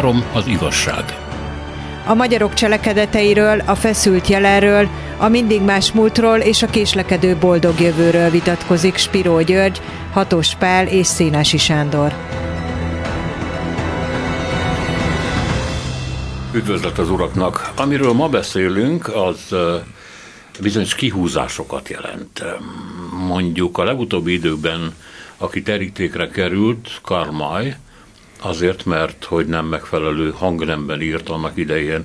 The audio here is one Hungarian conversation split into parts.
Három az igazság. A magyarok cselekedeteiről, a feszült jelenről, a mindig más múltról és a késlekedő boldog jövőről vitatkozik Spiró György, Hatos Pál és Szénási Sándor. Üdvözlet az uraknak! Amiről ma beszélünk, az bizonyos kihúzásokat jelent. Mondjuk a legutóbbi időkben, aki terítékre került, Karmaj, azért, mert hogy nem megfelelő hangnemben írt annak idején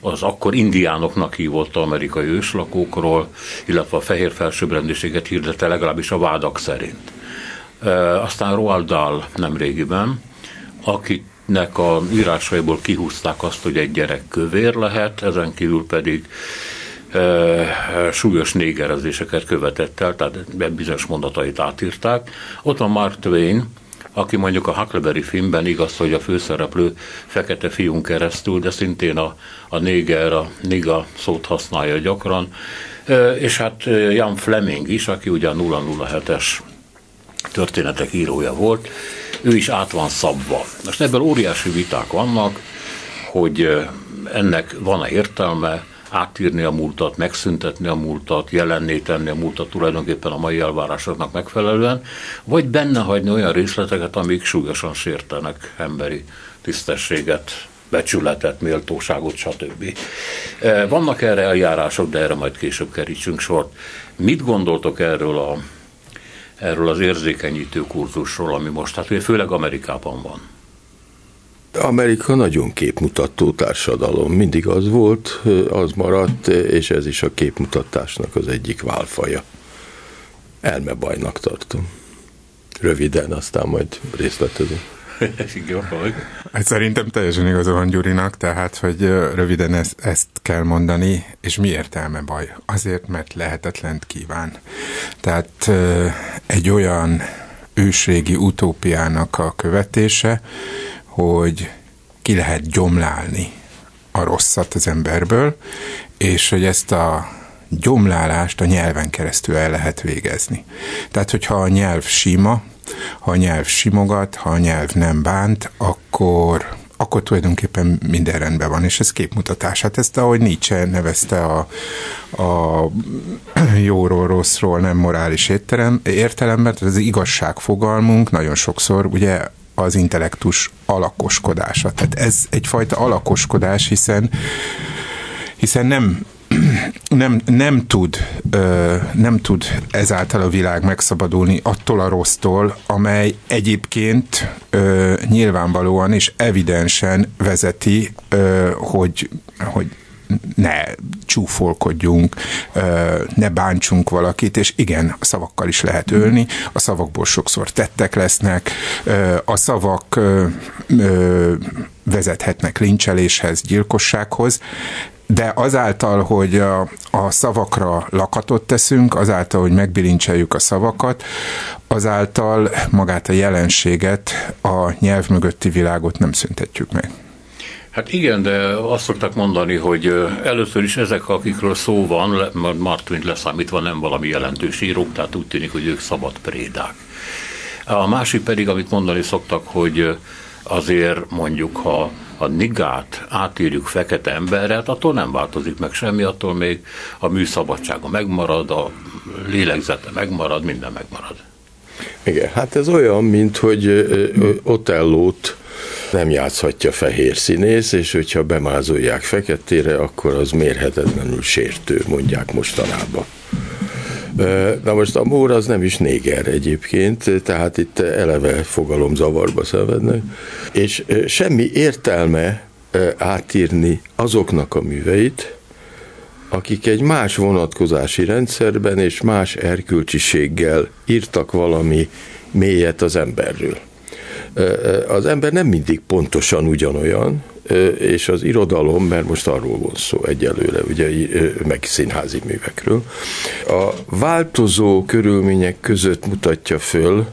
az akkor indiánoknak hívott amerikai őslakókról, illetve a fehér felsőbbrendűséget hirdette legalábbis a vádak szerint. Aztán Roald Dahl nem régiben, akinek a írásaiból kihúzták azt, hogy egy gyerek kövér lehet, ezen kívül pedig súlyos négerezéseket követett el, tehát bizonyos mondatait átírták. Ott van Mark Twain, aki mondjuk a Huckleberry filmben igaz, hogy a főszereplő fekete fiún keresztül, de szintén a, a néger, a niga szót használja gyakran, és hát Jan Fleming is, aki ugye a 007-es történetek írója volt, ő is át van szabva. Most ebből óriási viták vannak, hogy ennek van-e értelme, átírni a múltat, megszüntetni a múltat, jelenné tenni a múltat tulajdonképpen a mai elvárásoknak megfelelően, vagy benne hagyni olyan részleteket, amik súlyosan sértenek emberi tisztességet, becsületet, méltóságot, stb. E, vannak erre eljárások, de erre majd később kerítsünk sort. Mit gondoltok erről a erről az érzékenyítő kurzusról, ami most, hát főleg Amerikában van? Amerika nagyon képmutató társadalom, mindig az volt, az maradt, és ez is a képmutatásnak az egyik válfaja. Elmebajnak tartom. Röviden, aztán majd részletezünk. Hát szerintem teljesen igaza van Gyurinak, tehát, hogy röviden ezt, ezt kell mondani, és mi értelme baj? Azért, mert lehetetlent kíván. Tehát egy olyan ősrégi utópiának a követése, hogy ki lehet gyomlálni a rosszat az emberből, és hogy ezt a gyomlálást a nyelven keresztül el lehet végezni. Tehát, hogyha a nyelv sima, ha a nyelv simogat, ha a nyelv nem bánt, akkor akkor tulajdonképpen minden rendben van, és ez képmutatás. Hát ezt, ahogy Nietzsche nevezte a, a jóról, rosszról, nem morális értelem, értelemben, tehát az igazság fogalmunk nagyon sokszor ugye az intellektus alakoskodása. Tehát ez egyfajta alakoskodás, hiszen hiszen nem nem, nem, tud, nem tud ezáltal a világ megszabadulni attól a rossztól, amely egyébként nyilvánvalóan és evidensen vezeti, hogy, hogy ne csúfolkodjunk, ne bántsunk valakit, és igen, a szavakkal is lehet ölni, a szavakból sokszor tettek lesznek, a szavak vezethetnek lincseléshez, gyilkossághoz, de azáltal, hogy a, a szavakra lakatot teszünk, azáltal, hogy megbilincseljük a szavakat, azáltal magát a jelenséget, a nyelv mögötti világot nem szüntetjük meg. Hát igen, de azt szokták mondani, hogy először is ezek, akikről szó van, Martin leszámítva nem valami jelentős írók, tehát úgy tűnik, hogy ők szabad prédák. A másik pedig, amit mondani szoktak, hogy azért mondjuk, ha a nigát átírjuk fekete emberre, hát attól nem változik meg semmi, attól még a műszabadsága megmarad, a lélegzete megmarad, minden megmarad. Igen, hát ez olyan, mint hogy Otellót nem játszhatja fehér színész, és hogyha bemázolják feketére, akkor az mérhetetlenül sértő, mondják mostanában. Na most a mór az nem is néger egyébként, tehát itt eleve fogalomzavarba szenvednek, és semmi értelme átírni azoknak a műveit, akik egy más vonatkozási rendszerben és más erkölcsiséggel írtak valami mélyet az emberről. Az ember nem mindig pontosan ugyanolyan, és az irodalom, mert most arról van szó egyelőre, ugye, meg színházi művekről, a változó körülmények között mutatja föl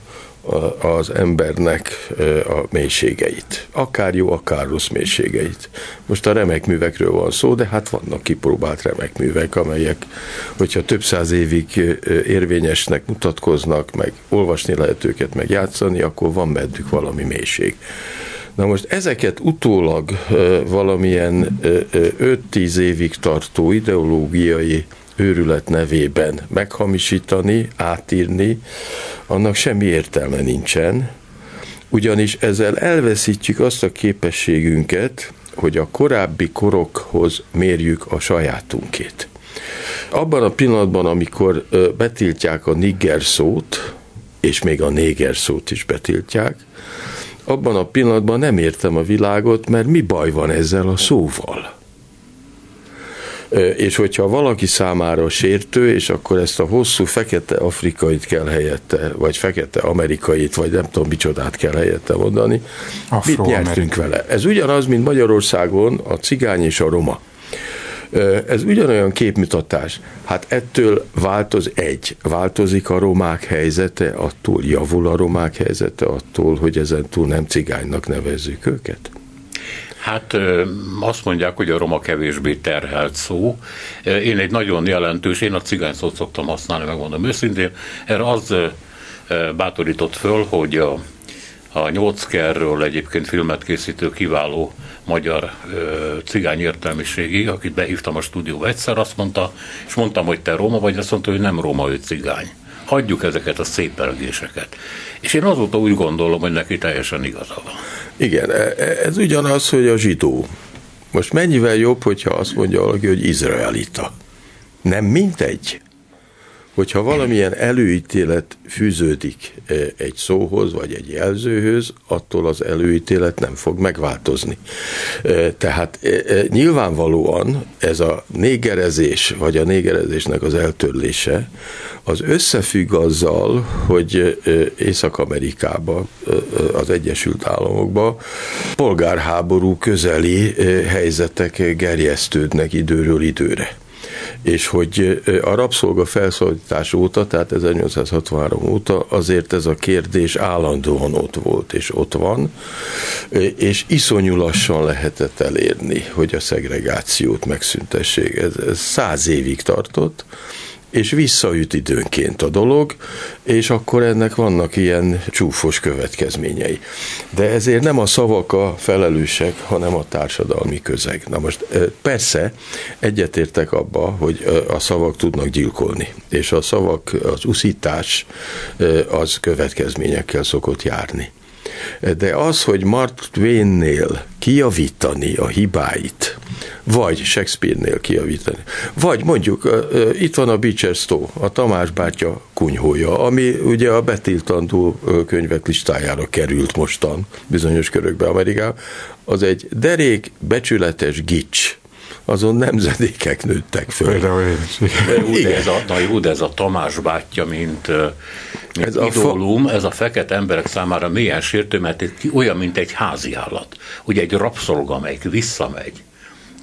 az embernek a mélységeit. Akár jó, akár rossz mélységeit. Most a remek művekről van szó, de hát vannak kipróbált remek művek, amelyek, hogyha több száz évig érvényesnek mutatkoznak, meg olvasni lehet őket, meg játszani, akkor van bennük valami mélység. Na most ezeket utólag valamilyen 5-10 évig tartó ideológiai őrület nevében meghamisítani, átírni, annak semmi értelme nincsen, ugyanis ezzel elveszítjük azt a képességünket, hogy a korábbi korokhoz mérjük a sajátunkét. Abban a pillanatban, amikor betiltják a nigger szót, és még a néger szót is betiltják, abban a pillanatban nem értem a világot, mert mi baj van ezzel a szóval? És hogyha valaki számára sértő, és akkor ezt a hosszú fekete afrikait kell helyette, vagy fekete amerikait, vagy nem tudom micsodát kell helyette mondani, mit nyertünk vele? Ez ugyanaz, mint Magyarországon a cigány és a roma. Ez ugyanolyan képmutatás. Hát ettől változ egy, változik a romák helyzete, attól javul a romák helyzete, attól, hogy ezen túl nem cigánynak nevezzük őket? Hát azt mondják, hogy a roma kevésbé terhelt szó. Én egy nagyon jelentős, én a cigány szót szoktam használni, megmondom őszintén, erre az bátorított föl, hogy a, a Nyolckerről egyébként filmet készítő kiváló magyar ö, cigány értelmiségi, akit behívtam a stúdióba egyszer, azt mondta, és mondtam, hogy te Róma vagy, azt mondta, hogy nem Róma, ő cigány. Hagyjuk ezeket a szépelgéseket. És én azóta úgy gondolom, hogy neki teljesen igaza van. Igen, e, e, ez ugyanaz, hogy a zsidó. Most mennyivel jobb, hogyha azt mondja valaki, hogy izraelita. Nem mindegy hogyha valamilyen előítélet fűződik e, egy szóhoz, vagy egy jelzőhöz, attól az előítélet nem fog megváltozni. E, tehát e, nyilvánvalóan ez a négerezés, vagy a négerezésnek az eltörlése, az összefügg azzal, hogy Észak-Amerikába, az Egyesült Államokba polgárháború közeli helyzetek gerjesztődnek időről időre és hogy a rabszolga felszólítás óta, tehát 1863 óta azért ez a kérdés állandóan ott volt, és ott van, és iszonyú lassan lehetett elérni, hogy a szegregációt megszüntessék. Ez, ez száz évig tartott, és visszaüt időnként a dolog, és akkor ennek vannak ilyen csúfos következményei. De ezért nem a szavak a felelősek, hanem a társadalmi közeg. Na most persze egyetértek abba, hogy a szavak tudnak gyilkolni, és a szavak, az uszítás az következményekkel szokott járni. De az, hogy Mark Twainnél kijavítani a hibáit, vagy Shakespeare-nél kijavítani. Vagy mondjuk itt van a Beecher Stowe, a Tamás bátya kunyhója, ami ugye a betiltandó könyvek listájára került mostan bizonyos körökbe Amerikában. Az egy derék, becsületes gics azon nemzedékek nőttek föl. Például én de ez a, na jó, de ez a Tamás bátyja, mint, mint ez idólum, a fa... ez a fekete emberek számára milyen sértő, mert olyan, mint egy házi állat. Ugye egy rabszolga, amelyik visszamegy,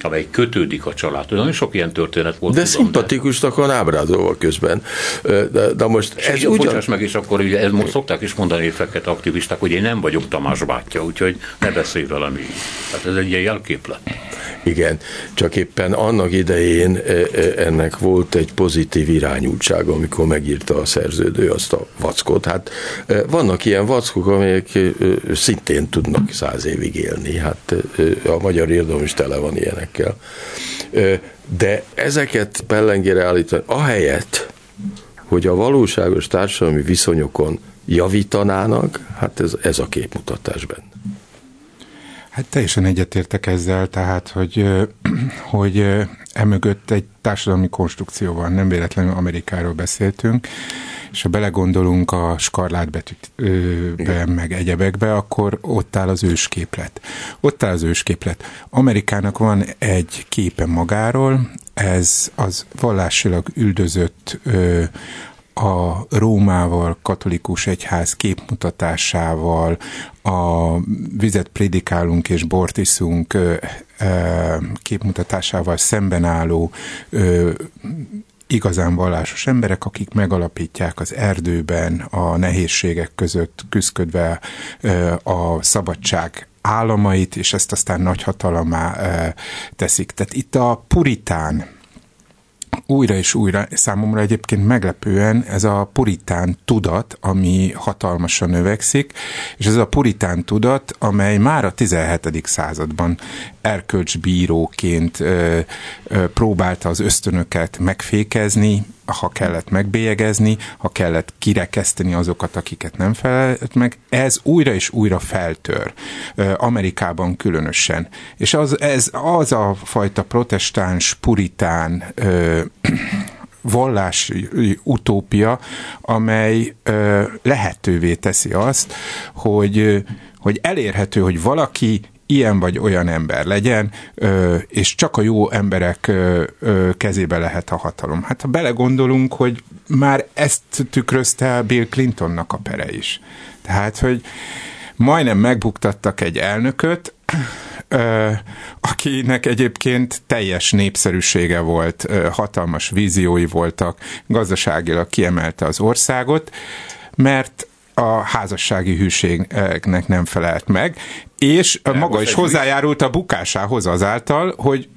amely kötődik a családhoz. Nagyon sok ilyen történet volt. De szimpatikusnak van ábrázolva közben. De, de most és ez ugyan... Bocsáss meg, és akkor ugye ez most szokták is mondani fekete aktivisták, hogy én nem vagyok Tamás bátyja, úgyhogy ne beszélj velem így. Tehát ez egy ilyen jelképlet. Igen, csak éppen annak idején e, e, ennek volt egy pozitív irányultsága, amikor megírta a szerződő azt a vackot. Hát e, vannak ilyen vackok, amelyek szintén tudnak száz évig élni. Hát a magyar irodalom is tele van ilyenekkel. De ezeket pellengére állítani, ahelyett, hogy a valóságos társadalmi viszonyokon javítanának, hát ez, ez a képmutatás benne. Hát teljesen egyetértek ezzel, tehát, hogy, hogy emögött egy társadalmi konstrukció van, nem véletlenül Amerikáról beszéltünk, és ha belegondolunk a skarlátbetűbe, meg egyebekbe, akkor ott áll az ősképlet. Ott áll az ősképlet. Amerikának van egy képe magáról, ez az vallásilag üldözött ö, a Rómával, katolikus egyház képmutatásával, a vizet prédikálunk és bort iszunk képmutatásával szemben álló igazán vallásos emberek, akik megalapítják az erdőben a nehézségek között küzdködve a szabadság államait, és ezt aztán nagy hatalomá teszik. Tehát itt a puritán újra és újra, számomra egyébként meglepően ez a puritán tudat, ami hatalmasan növekszik, és ez a puritán tudat, amely már a 17. században erkölcsbíróként ö, ö, próbálta az ösztönöket megfékezni, ha kellett megbélyegezni, ha kellett kirekeszteni azokat, akiket nem felelt meg, ez újra és újra feltör, Amerikában különösen. És az, ez az a fajta protestáns, puritán vallási utópia, amely lehetővé teszi azt, hogy, hogy elérhető, hogy valaki ilyen vagy olyan ember legyen, és csak a jó emberek kezébe lehet a hatalom. Hát ha belegondolunk, hogy már ezt tükrözte Bill Clintonnak a pere is. Tehát, hogy majdnem megbuktattak egy elnököt, akinek egyébként teljes népszerűsége volt, hatalmas víziói voltak, gazdaságilag kiemelte az országot, mert a házassági hűségnek nem felelt meg, és De maga is hozzájárult a bukásához azáltal, hogy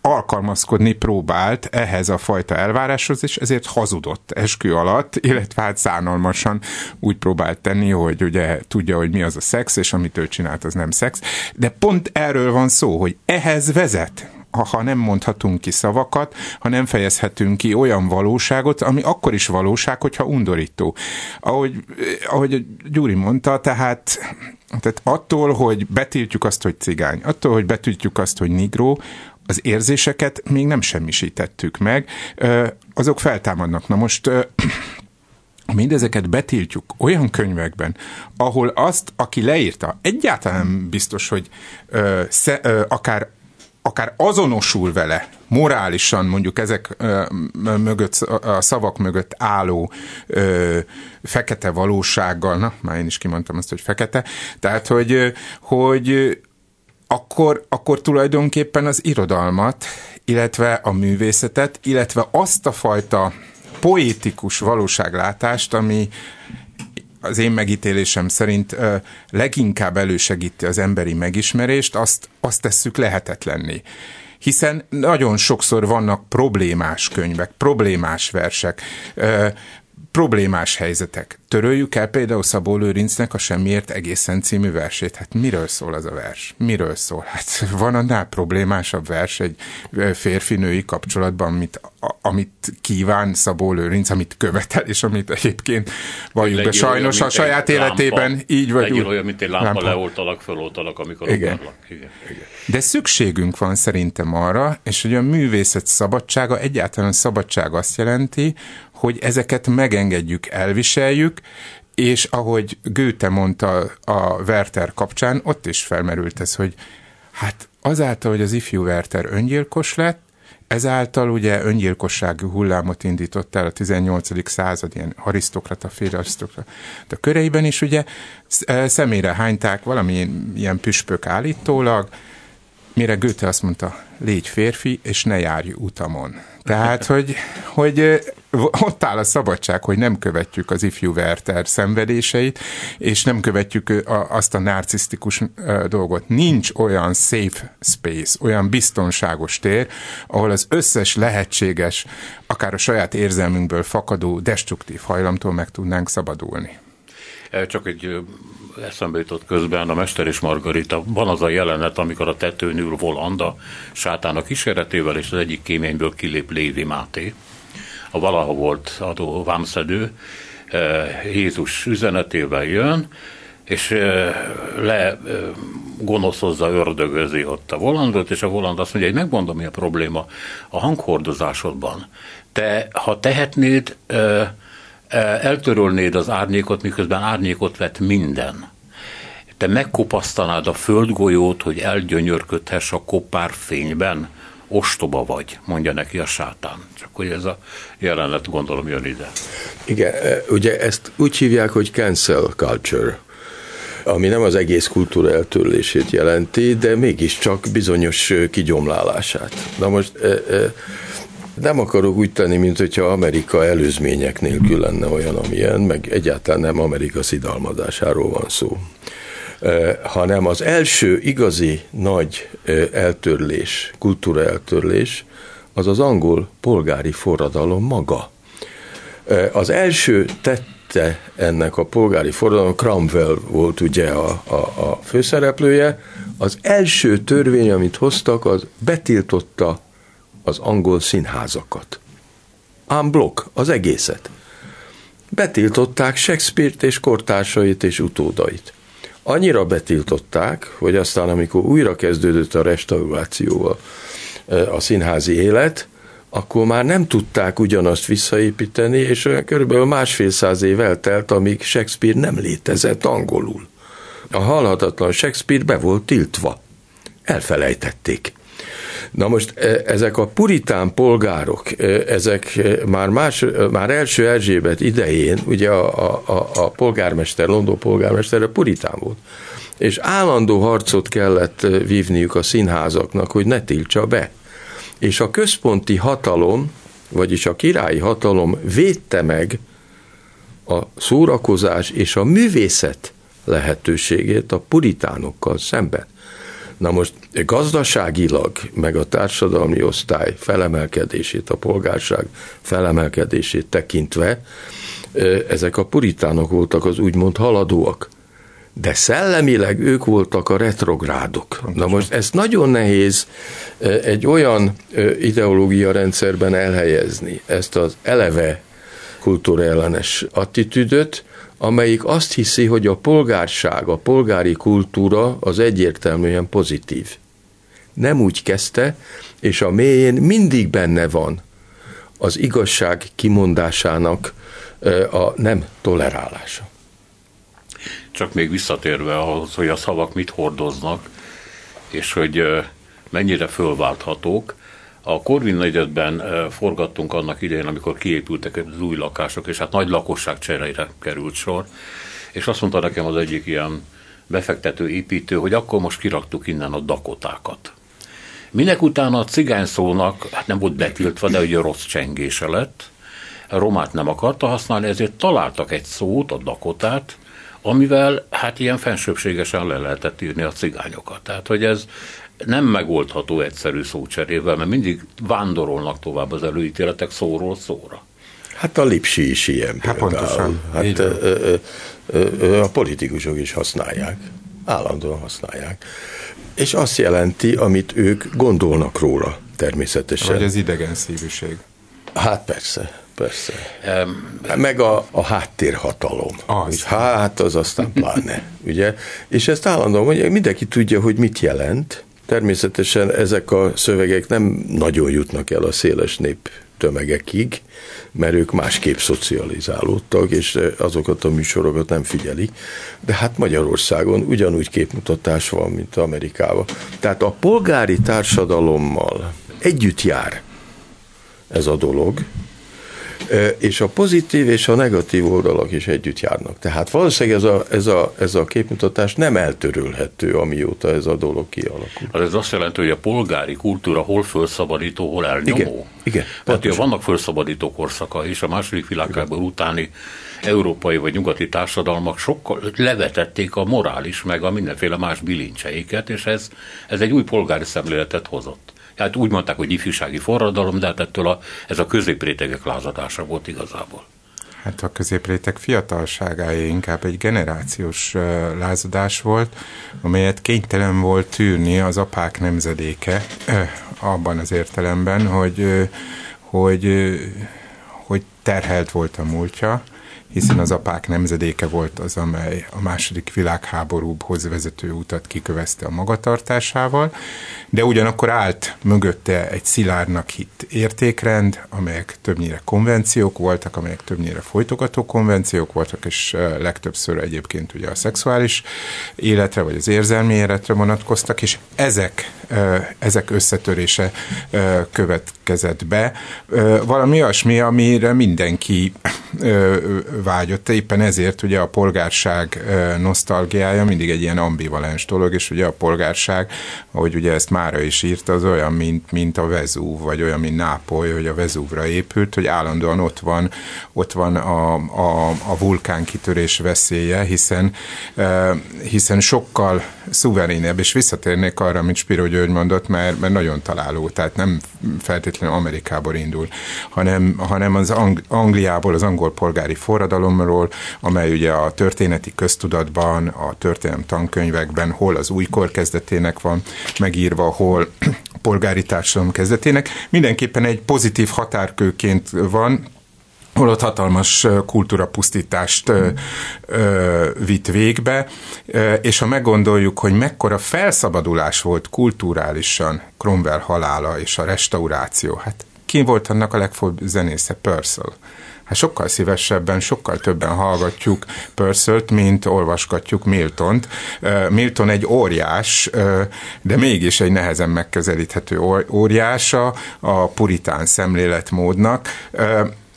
alkalmazkodni próbált ehhez a fajta elváráshoz, és ezért hazudott eskü alatt, illetve hát szánalmasan úgy próbált tenni, hogy ugye tudja, hogy mi az a szex, és amit ő csinált, az nem szex. De pont erről van szó, hogy ehhez vezet ha nem mondhatunk ki szavakat, ha nem fejezhetünk ki olyan valóságot, ami akkor is valóság, hogyha undorító. Ahogy, ahogy Gyuri mondta, tehát, tehát attól, hogy betiltjuk azt, hogy cigány, attól, hogy betiltjuk azt, hogy nigró, az érzéseket még nem semmisítettük meg, azok feltámadnak. Na most mindezeket betiltjuk olyan könyvekben, ahol azt, aki leírta, egyáltalán biztos, hogy ö, sze, ö, akár akár azonosul vele, morálisan mondjuk ezek mögött, a szavak mögött álló ö, fekete valósággal, na, már én is kimondtam azt, hogy fekete, tehát, hogy, hogy akkor, akkor tulajdonképpen az irodalmat, illetve a művészetet, illetve azt a fajta poétikus valóságlátást, ami az én megítélésem szerint leginkább elősegíti az emberi megismerést, azt, azt tesszük lehetetlenné. Hiszen nagyon sokszor vannak problémás könyvek, problémás versek, problémás helyzetek. Töröljük el például Szabó Lőrincnek a Semmiért egészen című versét. Hát miről szól az a vers? Miről szól? Hát van annál problémásabb vers egy férfi-női kapcsolatban, amit, amit kíván Szabó Lőrinc, amit követel, és amit egyébként valljuk be sajnos olyan, a saját életében lámpa, így vagy úgy. olyan, mint egy lámpa, lámpa. leoltalak, föloltalak, amikor Igen. Igen. Igen. De szükségünk van szerintem arra, és hogy a művészet szabadsága, egyáltalán szabadság azt jelenti, hogy ezeket megengedjük, elviseljük, és ahogy Goethe mondta a Werther kapcsán, ott is felmerült ez, hogy hát azáltal, hogy az ifjú Werther öngyilkos lett, ezáltal ugye öngyilkossági hullámot indított el a 18. század ilyen arisztokrata, félarisztokrata a köreiben is ugye személyre hányták valami ilyen püspök állítólag, mire Goethe azt mondta, légy férfi, és ne járj utamon. Tehát, hogy, hogy ott áll a szabadság, hogy nem követjük az ifjú Werther szenvedéseit, és nem követjük azt a narcisztikus dolgot. Nincs olyan safe space, olyan biztonságos tér, ahol az összes lehetséges, akár a saját érzelmünkből fakadó destruktív hajlamtól meg tudnánk szabadulni. Csak egy eszembe jutott közben a Mester és Margarita. Van az a jelenet, amikor a tetőn ül Volanda sátán a kíséretével, és az egyik kéményből kilép Lévi Máté, a valaha volt adó vámszedő, Jézus üzenetével jön, és le gonoszozza, ördögözi ott a volandot, és a voland azt mondja, hogy megmondom, mi a probléma a hanghordozásodban. Te, ha tehetnéd, eltörölnéd az árnyékot, miközben árnyékot vett minden. Te megkopasztanád a földgolyót, hogy elgyönyörködhess a kopár fényben, ostoba vagy, mondja neki a sátán. Csak hogy ez a jelenet gondolom jön ide. Igen, ugye ezt úgy hívják, hogy cancel culture ami nem az egész kultúra eltörlését jelenti, de mégiscsak bizonyos kigyomlálását. Na most nem akarok úgy tenni, mint hogyha Amerika előzmények nélkül lenne olyan, amilyen, meg egyáltalán nem Amerika szidalmazásáról van szó hanem az első igazi nagy eltörlés, kultúra eltörlés, az az angol polgári forradalom maga. Az első tette ennek a polgári forradalom, Cromwell volt ugye a, a, a főszereplője, az első törvény, amit hoztak, az betiltotta az angol színházakat. Unblock, az egészet. Betiltották Shakespeare-t és kortársait és utódait. Annyira betiltották, hogy aztán, amikor újra kezdődött a restaurációval a színházi élet, akkor már nem tudták ugyanazt visszaépíteni, és körülbelül másfél száz év eltelt, amíg Shakespeare nem létezett angolul. A halhatatlan Shakespeare be volt tiltva. Elfelejtették. Na most e, ezek a puritán polgárok, e, ezek már, más, már első Erzsébet idején, ugye a, a, a polgármester, London polgármester puritán volt, és állandó harcot kellett vívniuk a színházaknak, hogy ne tiltsa be. És a központi hatalom, vagyis a királyi hatalom védte meg a szórakozás és a művészet lehetőségét a puritánokkal szemben. Na most gazdaságilag, meg a társadalmi osztály felemelkedését, a polgárság felemelkedését tekintve, ezek a puritánok voltak az úgymond haladóak. De szellemileg ők voltak a retrográdok. Na most ezt nagyon nehéz egy olyan ideológia rendszerben elhelyezni, ezt az eleve kultúraellenes attitűdöt, amelyik azt hiszi, hogy a polgárság, a polgári kultúra az egyértelműen pozitív. Nem úgy kezdte, és a mélyén mindig benne van az igazság kimondásának a nem tolerálása. Csak még visszatérve ahhoz, hogy a szavak mit hordoznak, és hogy mennyire fölválthatók, a Korvin negyedben forgattunk annak idején, amikor kiépültek az új lakások, és hát nagy lakosság cserére került sor, és azt mondta nekem az egyik ilyen befektető építő, hogy akkor most kiraktuk innen a dakotákat. Minek utána a cigány szónak, hát nem volt betiltva, de ugye rossz csengése lett, a romát nem akarta használni, ezért találtak egy szót, a dakotát, amivel hát ilyen fensőbségesen le lehetett írni a cigányokat. Tehát, hogy ez nem megoldható egyszerű szócserével, mert mindig vándorolnak tovább az előítéletek szóról szóra. Hát a Lipsi is ilyen hát Pontosan. Hát ö, ö, ö, a politikusok is használják. Állandóan használják. És azt jelenti, amit ők gondolnak róla, természetesen. Vagy az idegen szívűség. Hát persze. Persze. Um, Meg a, a háttérhatalom. Az. Hát az aztán pláne. ugye? És ezt állandóan mondja, mindenki tudja, hogy mit jelent, Természetesen ezek a szövegek nem nagyon jutnak el a széles nép tömegekig, mert ők másképp szocializálódtak, és azokat a műsorokat nem figyelik. De hát Magyarországon ugyanúgy képmutatás van, mint Amerikában. Tehát a polgári társadalommal együtt jár ez a dolog, és a pozitív és a negatív oldalak is együtt járnak. Tehát valószínűleg ez a, ez a, ez a képmutatás nem eltörölhető, amióta ez a dolog kialakult. Hát ez azt jelenti, hogy a polgári kultúra hol fölszabadító, hol elnyomó. Igen, igen Tehát ugye vannak fölszabadító korszaka, és a második világháború utáni európai vagy nyugati társadalmak sokkal levetették a morális, meg a mindenféle más bilincseiket, és ez, ez egy új polgári szemléletet hozott. Hát úgy mondták, hogy ifjúsági forradalom, de hát ettől a, ez a középrétegek lázadása volt igazából. Hát a középréteg fiatalságáé inkább egy generációs lázadás volt, amelyet kénytelen volt tűrni az apák nemzedéke, abban az értelemben, hogy, hogy, hogy terhelt volt a múltja, hiszen az apák nemzedéke volt az, amely a második világháborúhoz vezető utat kikövezte a magatartásával, de ugyanakkor állt mögötte egy szilárdnak hit értékrend, amelyek többnyire konvenciók voltak, amelyek többnyire folytogató konvenciók voltak, és legtöbbször egyébként ugye a szexuális életre, vagy az érzelmi életre vonatkoztak, és ezek, ezek összetörése következett be. Valami olyasmi, amire mindenki vágyott. Éppen ezért ugye a polgárság nosztalgiája mindig egy ilyen ambivalens dolog, és ugye a polgárság, ahogy ugye ezt Mára is írta, az olyan, mint, mint a Vezúv, vagy olyan, mint Nápoly, hogy a Vezúvra épült, hogy állandóan ott van, ott van a, a, a vulkánkitörés veszélye, hiszen, hiszen sokkal szuverénebb, és visszatérnék arra, amit Spiro György mondott, mert, mert nagyon találó, tehát nem feltétlenül Amerikából indul, hanem, hanem az Ang- Angliából, az angol polgári forradalomról, amely ugye a történeti köztudatban, a történelem tankönyvekben, hol az újkor kezdetének van megírva, hol polgári társadalom kezdetének. Mindenképpen egy pozitív határkőként van, holott hatalmas kultúrapusztítást ö, vitt végbe, és ha meggondoljuk, hogy mekkora felszabadulás volt kulturálisan Cromwell halála és a restauráció, hát ki volt annak a legfőbb zenésze? Purcell. Hát sokkal szívesebben, sokkal többen hallgatjuk Purcell-t, mint olvasgatjuk Miltont. Milton egy óriás, de mégis egy nehezen megközelíthető óriása a puritán szemléletmódnak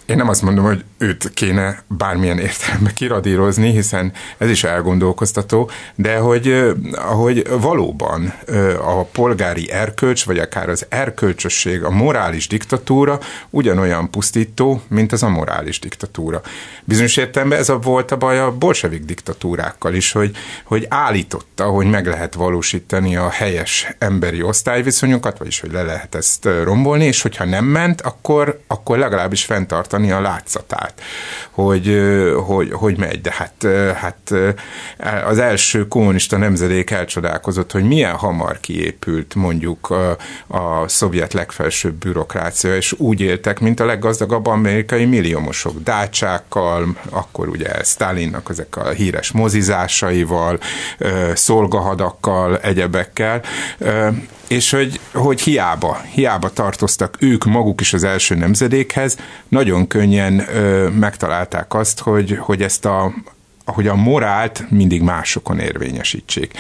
én nem azt mondom, hogy őt kéne bármilyen értelemben kiradírozni, hiszen ez is elgondolkoztató, de hogy, hogy valóban a polgári erkölcs, vagy akár az erkölcsösség, a morális diktatúra ugyanolyan pusztító, mint az morális diktatúra. Bizonyos értelemben ez a volt a baj a bolsevik diktatúrákkal is, hogy, hogy állította, hogy meg lehet valósítani a helyes emberi osztályviszonyokat, vagyis hogy le lehet ezt rombolni, és hogyha nem ment, akkor, akkor legalábbis fenntartani a látszatát át, hogy, hogy, hogy megy. De hát, hát az első kommunista nemzedék elcsodálkozott, hogy milyen hamar kiépült mondjuk a, a szovjet legfelsőbb bürokrácia, és úgy éltek, mint a leggazdagabb amerikai milliómosok, dácsákkal, akkor ugye Stalinnak ezek a híres mozizásaival, szolgahadakkal, egyebekkel, és hogy, hogy hiába, hiába tartoztak ők maguk is az első nemzedékhez, nagyon könnyen ö, megtalálták azt, hogy, hogy ezt a, hogy a morált mindig másokon érvényesítsék.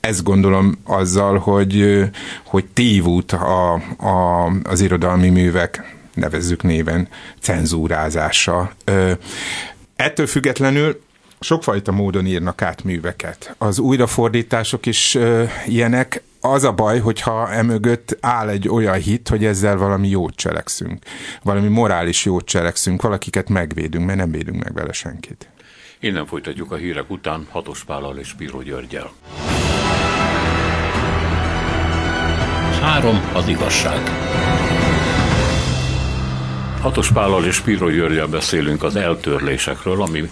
Ezt gondolom azzal, hogy, hogy tévút a, a, az irodalmi művek, nevezzük néven, cenzúrázása. Ettől függetlenül sokfajta módon írnak át műveket. Az újrafordítások is ö, ilyenek, az a baj, hogyha emögött áll egy olyan hit, hogy ezzel valami jót cselekszünk. Valami morális jót cselekszünk, valakiket megvédünk, mert nem védünk meg vele senkit. Innen folytatjuk a hírek után Hatos Pállal és Píró Györgyel. Három az igazság. Hatos Pállal és Piro Györgyel beszélünk az eltörlésekről, ami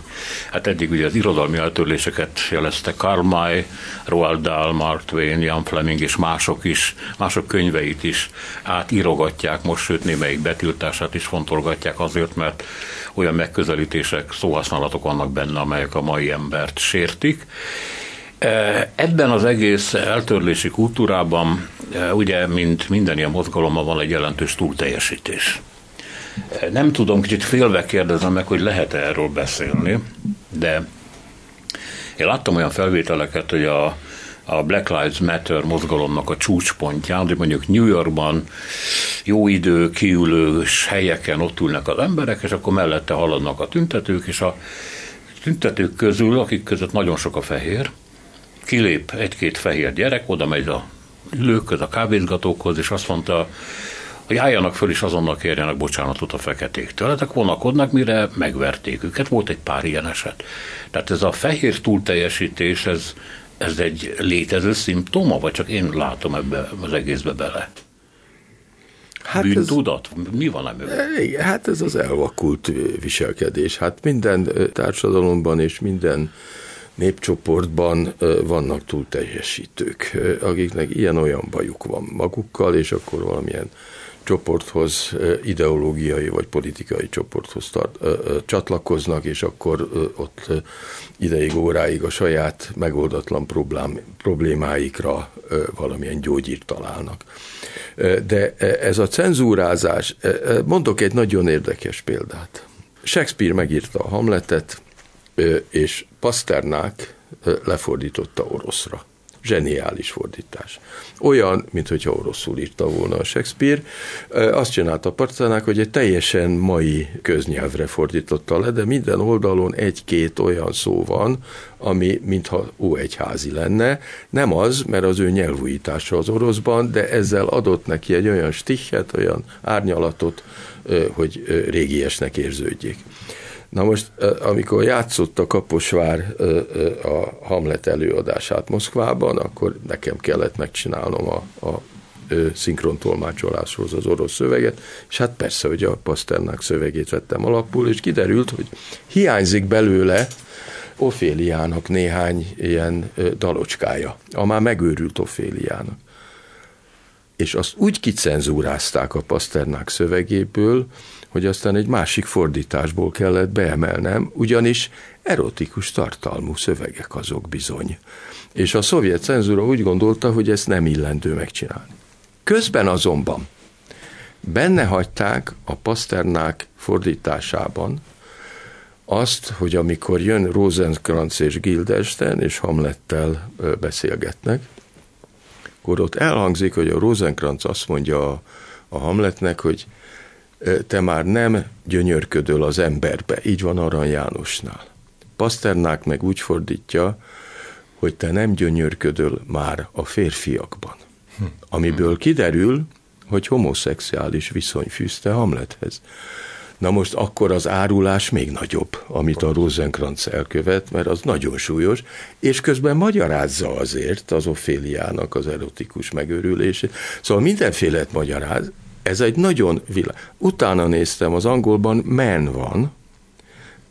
hát eddig ugye az irodalmi eltörléseket jelezte Karl May, Roald Dahl, Mark Twain, Jan Fleming és mások is, mások könyveit is átírogatják, most sőt némelyik betiltását is fontolgatják azért, mert olyan megközelítések, szóhasználatok vannak benne, amelyek a mai embert sértik. E, ebben az egész eltörlési kultúrában, e, ugye, mint minden ilyen mozgalomban van egy jelentős túlteljesítés. Nem tudom, kicsit félve kérdezem meg, hogy lehet erről beszélni, de én láttam olyan felvételeket, hogy a, a Black Lives Matter mozgalomnak a csúcspontján, hogy mondjuk New Yorkban jó idő, kiülős helyeken ott ülnek az emberek, és akkor mellette haladnak a tüntetők, és a tüntetők közül, akik között nagyon sok a fehér, kilép egy-két fehér gyerek, oda megy a ülőkhöz, a kávézgatókhoz, és azt mondta, hogy álljanak föl és azonnal kérjenek bocsánatot a feketéktől. Ezek vonakodnak, mire megverték őket. Volt egy pár ilyen eset. Tehát ez a fehér túlteljesítés, ez, ez egy létező szimptoma, vagy csak én látom ebbe az egészbe bele? Hát Bűntudat? Ez, Mi van ebben? Hát ez az elvakult viselkedés. Hát minden társadalomban és minden népcsoportban vannak túlteljesítők, akiknek ilyen-olyan bajuk van magukkal, és akkor valamilyen csoporthoz, ideológiai vagy politikai csoporthoz tart, csatlakoznak, és akkor ott ideig, óráig a saját megoldatlan problém, problémáikra valamilyen gyógyírt találnak. De ez a cenzúrázás, mondok egy nagyon érdekes példát. Shakespeare megírta a Hamletet, és Pasternák lefordította oroszra. Zseniális fordítás. Olyan, mint hogyha oroszul írta volna a Shakespeare. Azt csinálta Parcánák, hogy egy teljesen mai köznyelvre fordította le, de minden oldalon egy-két olyan szó van, ami mintha óegyházi lenne. Nem az, mert az ő nyelvújítása az oroszban, de ezzel adott neki egy olyan stichet, olyan árnyalatot, hogy régiesnek érződjék. Na most, amikor játszott a Kaposvár a Hamlet előadását Moszkvában, akkor nekem kellett megcsinálnom a, a szinkrontolmácsoláshoz az orosz szöveget, és hát persze, hogy a Pasternák szövegét vettem alapul, és kiderült, hogy hiányzik belőle Oféliának néhány ilyen dalocskája, a már megőrült Oféliának. És azt úgy kicenzúrázták a Pasternák szövegéből, hogy aztán egy másik fordításból kellett beemelnem, ugyanis erotikus tartalmú szövegek azok bizony. És a szovjet cenzúra úgy gondolta, hogy ezt nem illendő megcsinálni. Közben azonban benne hagyták a Pasternák fordításában azt, hogy amikor jön Rosenkrantz és Gildesten és Hamlettel beszélgetnek, akkor ott elhangzik, hogy a Rosenkrantz azt mondja a, a Hamletnek, hogy te már nem gyönyörködöl az emberbe, így van Arany Jánosnál. Paszternák meg úgy fordítja, hogy te nem gyönyörködöl már a férfiakban. Hm. Amiből kiderül, hogy homoszexuális viszony fűzte Hamlethez. Na most akkor az árulás még nagyobb, amit a Rosenkrantz elkövet, mert az nagyon súlyos, és közben magyarázza azért az Oféliának az erotikus megőrülését. Szóval mindenféle magyaráz, ez egy nagyon világ. Utána néztem, az angolban men van,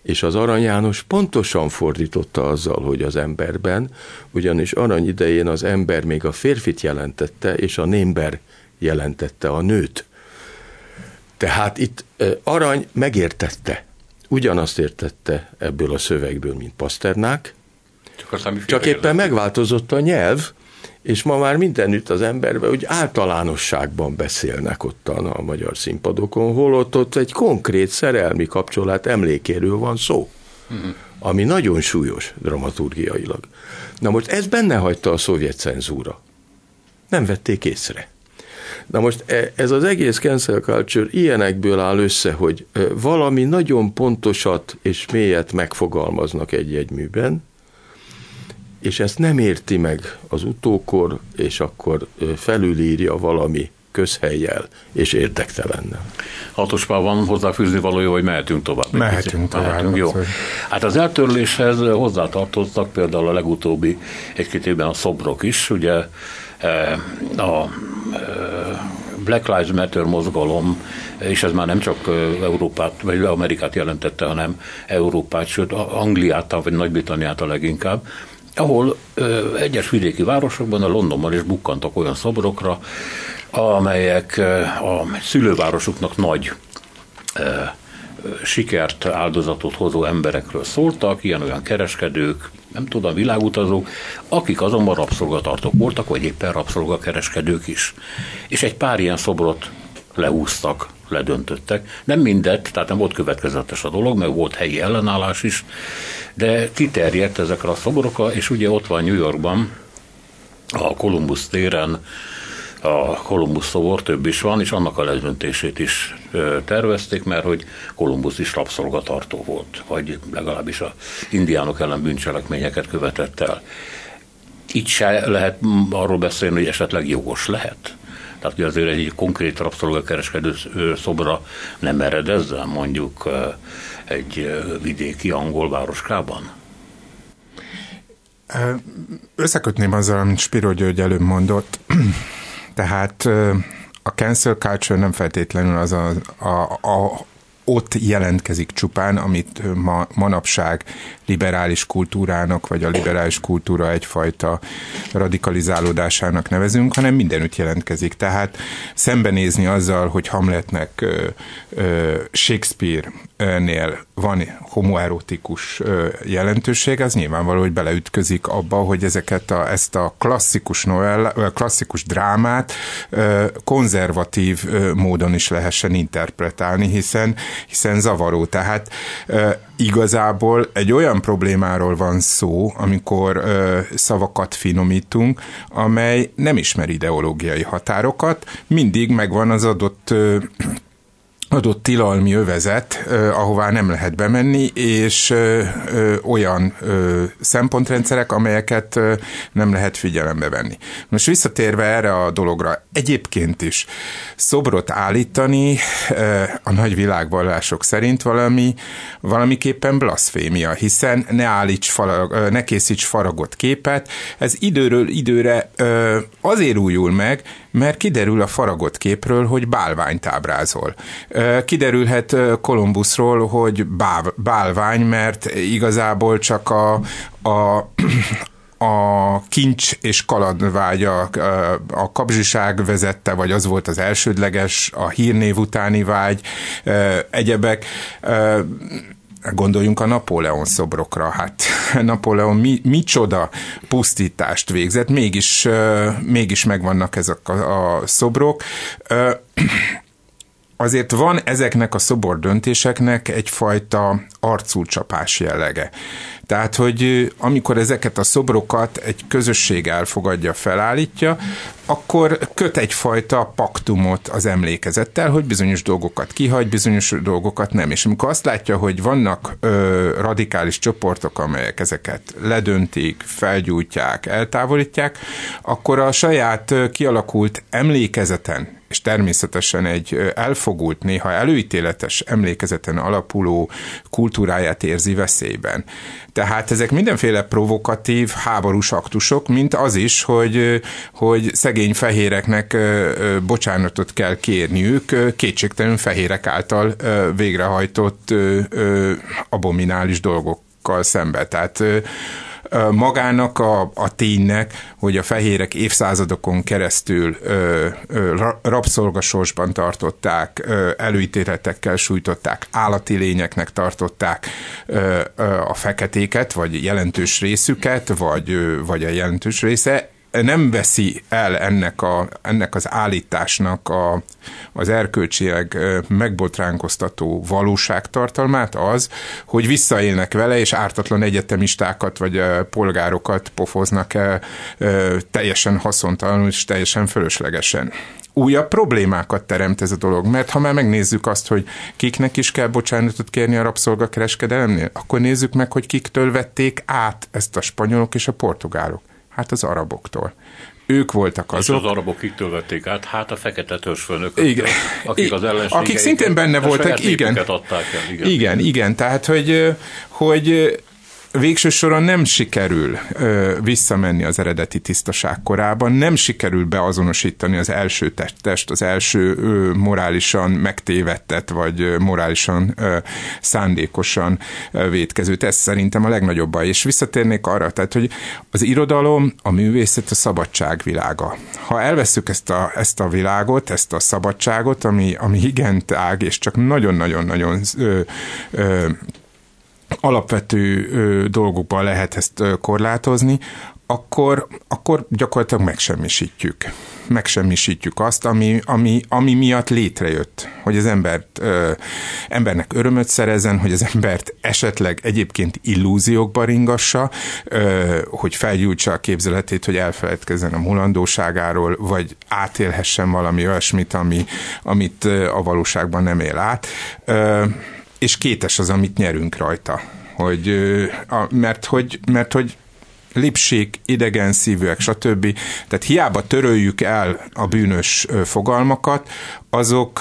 és az Arany János pontosan fordította azzal, hogy az emberben, ugyanis arany idején az ember még a férfit jelentette, és a némber jelentette a nőt. Tehát itt Arany megértette, ugyanazt értette ebből a szövegből, mint Pasternák, csak, csak éppen megváltozott a nyelv, és ma már mindenütt az emberben úgy általánosságban beszélnek ottan a magyar színpadokon, holott ott egy konkrét szerelmi kapcsolat emlékéről van szó, ami nagyon súlyos dramaturgiailag. Na most ez benne hagyta a szovjet cenzúra. Nem vették észre. Na most e, ez az egész cancel culture ilyenekből áll össze, hogy e, valami nagyon pontosat és mélyet megfogalmaznak egy-egy műben, és ezt nem érti meg az utókor, és akkor felülírja valami közhelyjel és érdektelennel. Hatospá van hozzáfűzni valója, hogy mehetünk tovább. Mehetünk tovább. Mehetünk, jó. Hát az eltörléshez hozzátartoztak például a legutóbbi egy-két évben a szobrok is, ugye a Black Lives Matter mozgalom, és ez már nem csak Európát, vagy Amerikát jelentette, hanem Európát, sőt Angliát, vagy Nagy-Britanniát a leginkább, ahol ö, egyes vidéki városokban, a Londonban is bukkantak olyan szobrokra, amelyek ö, a szülővárosuknak nagy ö, sikert, áldozatot hozó emberekről szóltak, ilyen-olyan kereskedők, nem tudom, világutazók, akik azonban rabszolgatartók voltak, vagy éppen rabszolgakereskedők is. És egy pár ilyen szobrot leúztak, ledöntöttek. Nem mindet, tehát nem volt következetes a dolog, mert volt helyi ellenállás is, de kiterjedt ezekre a szobrokra, és ugye ott van New Yorkban, a Columbus téren, a Columbus szobor több is van, és annak a ledöntését is tervezték, mert hogy Columbus is rabszolgatartó volt, vagy legalábbis a indiánok ellen bűncselekményeket követett el. Itt se lehet arról beszélni, hogy esetleg jogos lehet. Tehát hogy azért egy konkrét rabszolgakereskedő szobra nem ered ezzel mondjuk egy vidéki angol városkában? Összekötném azzal, amit Spiro György előbb mondott. Tehát a cancel culture nem feltétlenül az a, a, a ott jelentkezik csupán, amit ma, manapság liberális kultúrának, vagy a liberális kultúra egyfajta radikalizálódásának nevezünk, hanem mindenütt jelentkezik. Tehát szembenézni azzal, hogy Hamletnek Shakespeare-nél van homoerotikus jelentőség, az nyilvánvaló, hogy beleütközik abba, hogy ezeket a, ezt a klasszikus novella, klasszikus drámát konzervatív módon is lehessen interpretálni, hiszen hiszen zavaró. Tehát igazából egy olyan problémáról van szó, amikor szavakat finomítunk, amely nem ismer ideológiai határokat, mindig megvan az adott adott tilalmi övezet, ahová nem lehet bemenni, és olyan szempontrendszerek, amelyeket nem lehet figyelembe venni. Most visszatérve erre a dologra, egyébként is szobrot állítani a nagy világvallások szerint valami, valamiképpen blasfémia, hiszen ne állíts farag, ne készíts faragott képet, ez időről időre azért újul meg, mert kiderül a faragott képről, hogy bálványt ábrázol. Kiderülhet Kolumbuszról, hogy bálvány, mert igazából csak a, a a kincs és kalandvágya a kapzsiság vezette, vagy az volt az elsődleges, a hírnév utáni vágy, egyebek Gondoljunk a Napóleon szobrokra, hát Napóleon mi, micsoda pusztítást végzett, mégis, mégis megvannak ezek a, a szobrok azért van ezeknek a szobor döntéseknek egyfajta arcúcsapás jellege. Tehát, hogy amikor ezeket a szobrokat egy közösség elfogadja, felállítja, akkor köt egyfajta paktumot az emlékezettel, hogy bizonyos dolgokat kihagy, bizonyos dolgokat nem. És amikor azt látja, hogy vannak ö, radikális csoportok, amelyek ezeket ledöntik, felgyújtják, eltávolítják, akkor a saját kialakult emlékezeten, és természetesen egy elfogult, néha előítéletes emlékezeten alapuló kultúráját érzi veszélyben. Tehát ezek mindenféle provokatív, háborús aktusok, mint az is, hogy, hogy szegény fehéreknek bocsánatot kell kérniük kétségtelenül fehérek által végrehajtott abominális dolgokkal szembe. Tehát magának a, a ténynek, hogy a fehérek évszázadokon keresztül ö, ö, rabszolgasorsban tartották, ö, előítéletekkel sújtották, állati lényeknek tartották ö, ö, a feketéket, vagy jelentős részüket, vagy, ö, vagy a jelentős része, nem veszi el ennek, a, ennek az állításnak a, az erkölcsileg megbotránkoztató valóságtartalmát az, hogy visszaélnek vele, és ártatlan egyetemistákat vagy polgárokat pofoznak el teljesen haszontalanul és teljesen fölöslegesen újabb problémákat teremt ez a dolog, mert ha már megnézzük azt, hogy kiknek is kell bocsánatot kérni a rabszolgakereskedelemnél, akkor nézzük meg, hogy kiktől vették át ezt a spanyolok és a portugálok. Hát az araboktól. Ők voltak azok. És az arabok kiktől vették át? Hát a fekete törzsfőnök. Igen. Akik az Akik szintén benne voltak, igen. Adták el, igen. Igen, igen. Tehát, hogy, hogy végső soron nem sikerül ö, visszamenni az eredeti tisztaság korában, nem sikerül beazonosítani az első test, az első ö, morálisan megtévettet, vagy morálisan ö, szándékosan ö, védkezőt. Ez szerintem a legnagyobb baj. És visszatérnék arra, tehát, hogy az irodalom, a művészet a szabadság világa. Ha elveszük ezt a, ezt a világot, ezt a szabadságot, ami, ami igen tág, és csak nagyon-nagyon-nagyon alapvető ö, dolgokban lehet ezt korlátozni, akkor, akkor gyakorlatilag megsemmisítjük. Megsemmisítjük azt, ami, ami, ami miatt létrejött, hogy az embert, ö, embernek örömöt szerezen, hogy az embert esetleg egyébként illúziókba ringassa, ö, hogy felgyújtsa a képzeletét, hogy elfeledkezzen a mulandóságáról, vagy átélhessen valami olyasmit, ami, amit a valóságban nem él át. Ö, és kétes az, amit nyerünk rajta. Hogy, mert hogy, mert hogy lipsék, idegen szívűek, stb. Tehát hiába töröljük el a bűnös fogalmakat, azok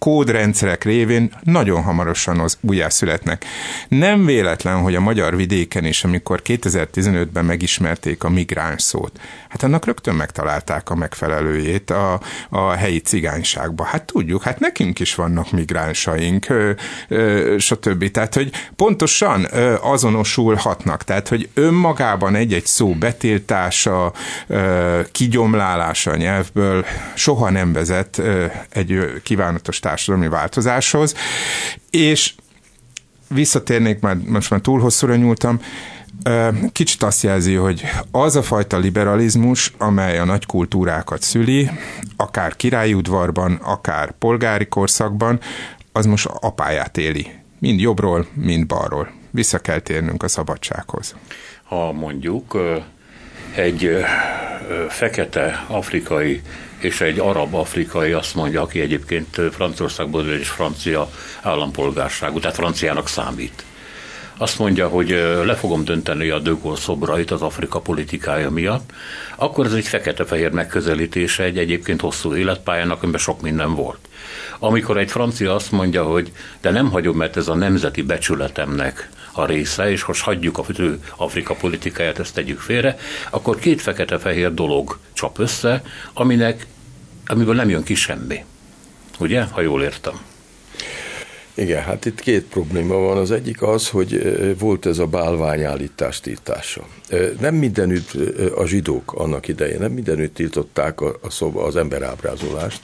kódrendszerek révén nagyon hamarosan az újjászületnek. Nem véletlen, hogy a magyar vidéken is, amikor 2015-ben megismerték a migráns szót, hát annak rögtön megtalálták a megfelelőjét a, a helyi cigányságba. Hát tudjuk, hát nekünk is vannak migránsaink, ö, ö, stb. Tehát, hogy pontosan ö, azonosulhatnak. Tehát, hogy önmagában egy-egy szó betiltása, ö, kigyomlálása a nyelvből soha nem vezet ö, egy kívánatos társadalmi változáshoz, és visszatérnék, már most már túl hosszúra nyúltam, kicsit azt jelzi, hogy az a fajta liberalizmus, amely a nagy kultúrákat szüli, akár királyi udvarban, akár polgári korszakban, az most apáját éli. Mind jobbról, mind balról. Vissza kell térnünk a szabadsághoz. Ha mondjuk egy fekete afrikai és egy arab afrikai azt mondja, aki egyébként Franciaországból és francia állampolgárságú, tehát franciának számít. Azt mondja, hogy le fogom dönteni a Dögol szobrait az Afrika politikája miatt, akkor ez egy fekete-fehér megközelítése egy egyébként hosszú életpályának, amiben sok minden volt. Amikor egy francia azt mondja, hogy de nem hagyom, mert ez a nemzeti becsületemnek a része, és most hagyjuk a fő Afrika politikáját, ezt tegyük félre, akkor két fekete-fehér dolog csap össze, aminek, amiből nem jön ki semmi. Ugye, ha jól értem? Igen, hát itt két probléma van. Az egyik az, hogy volt ez a bálványállítás tiltása. Nem mindenütt a zsidók annak idején, nem mindenütt tiltották a, a szoba, az emberábrázolást,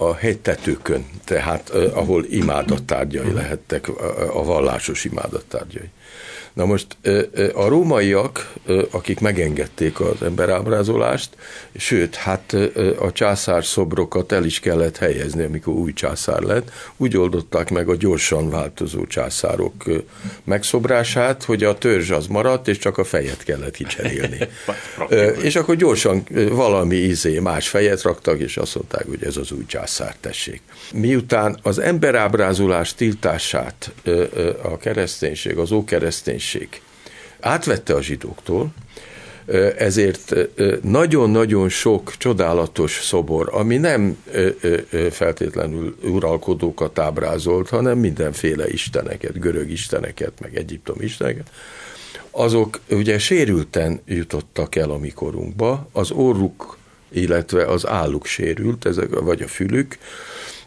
a hegytetőkön, tehát ahol imádattárgyai lehettek, a vallásos imádattárgyai. Na most a rómaiak, akik megengedték az emberábrázolást, sőt, hát a császár szobrokat el is kellett helyezni, amikor új császár lett, úgy oldották meg a gyorsan változó császárok megszobrását, hogy a törzs az maradt, és csak a fejet kellett kicserélni. és akkor gyorsan valami izé más fejet raktak, és azt mondták, hogy ez az új császár, tessék. Miután az emberábrázolás tiltását a kereszténység, az ókereszténység kereszténység átvette a zsidóktól, ezért nagyon-nagyon sok csodálatos szobor, ami nem feltétlenül uralkodókat ábrázolt, hanem mindenféle isteneket, görög isteneket, meg egyiptom isteneket, azok ugye sérülten jutottak el a mikorunkba, az orruk, illetve az álluk sérült, ezek, vagy a fülük,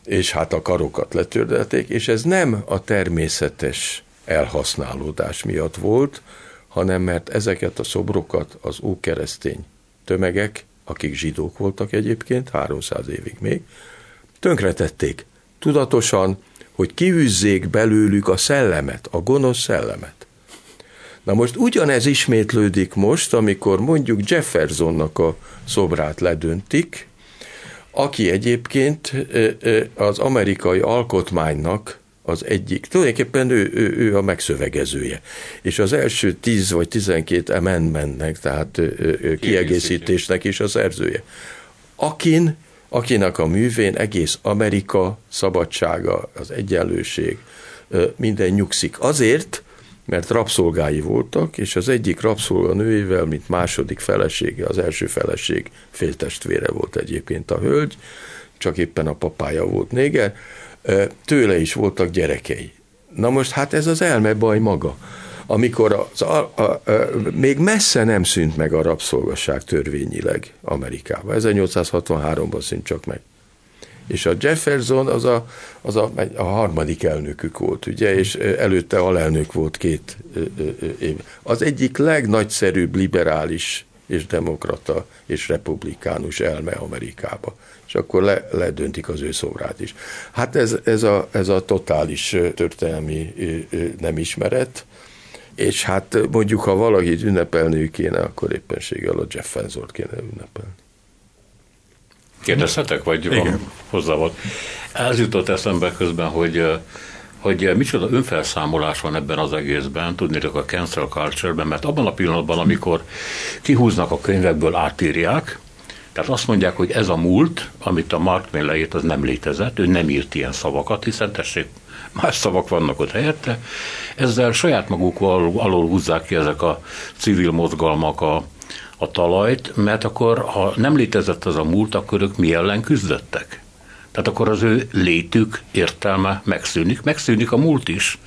és hát a karokat letördelték, és ez nem a természetes elhasználódás miatt volt, hanem mert ezeket a szobrokat az ókeresztény tömegek, akik zsidók voltak egyébként, 300 évig még, tönkretették. Tudatosan, hogy kiűzzék belőlük a szellemet, a gonosz szellemet. Na most ugyanez ismétlődik most, amikor mondjuk Jeffersonnak a szobrát ledöntik, aki egyébként az amerikai alkotmánynak az egyik, tulajdonképpen ő, ő, ő a megszövegezője. És az első 10 vagy 12 amendmentnek, tehát ő, kiegészítésnek is a szerzője. Akin, akinek a művén egész Amerika szabadsága, az egyenlőség, minden nyugszik. Azért, mert rabszolgái voltak, és az egyik rabszolga nőjével, mint második felesége, az első feleség féltestvére volt egyébként a hölgy, csak éppen a papája volt néger, tőle is voltak gyerekei. Na most hát ez az elmebaj maga. Amikor az, a, a, a, még messze nem szűnt meg a rabszolgasság törvényileg Amerikában. 1863-ban szűnt csak meg. És a Jefferson az a, az a, a harmadik elnökük volt, ugye, és előtte alelnök volt két év. Az egyik legnagyszerűbb liberális és demokrata és republikánus elme Amerikába és akkor le, ledöntik az ő szobrát is. Hát ez, ez, a, ez a totális történelmi nem ismeret, és hát mondjuk, ha valakit ünnepelni kéne, akkor éppenséggel a Jeff Fenzort kéne ünnepelni. Kérdezhetek, vagy Igen. van hozzá volt? Ez jutott eszembe közben, hogy hogy micsoda önfelszámolás van ebben az egészben, tudnétok a cancel culture-ben, mert abban a pillanatban, amikor kihúznak a könyvekből, átírják, tehát azt mondják, hogy ez a múlt, amit a Mark Twain leírt, az nem létezett, ő nem írt ilyen szavakat, hiszen tessék, más szavak vannak ott helyette. Ezzel saját maguk alól húzzák ki ezek a civil mozgalmak a, a talajt, mert akkor, ha nem létezett az a múlt, akkor ők mi ellen küzdöttek? Tehát akkor az ő létük értelme megszűnik. Megszűnik a múlt is,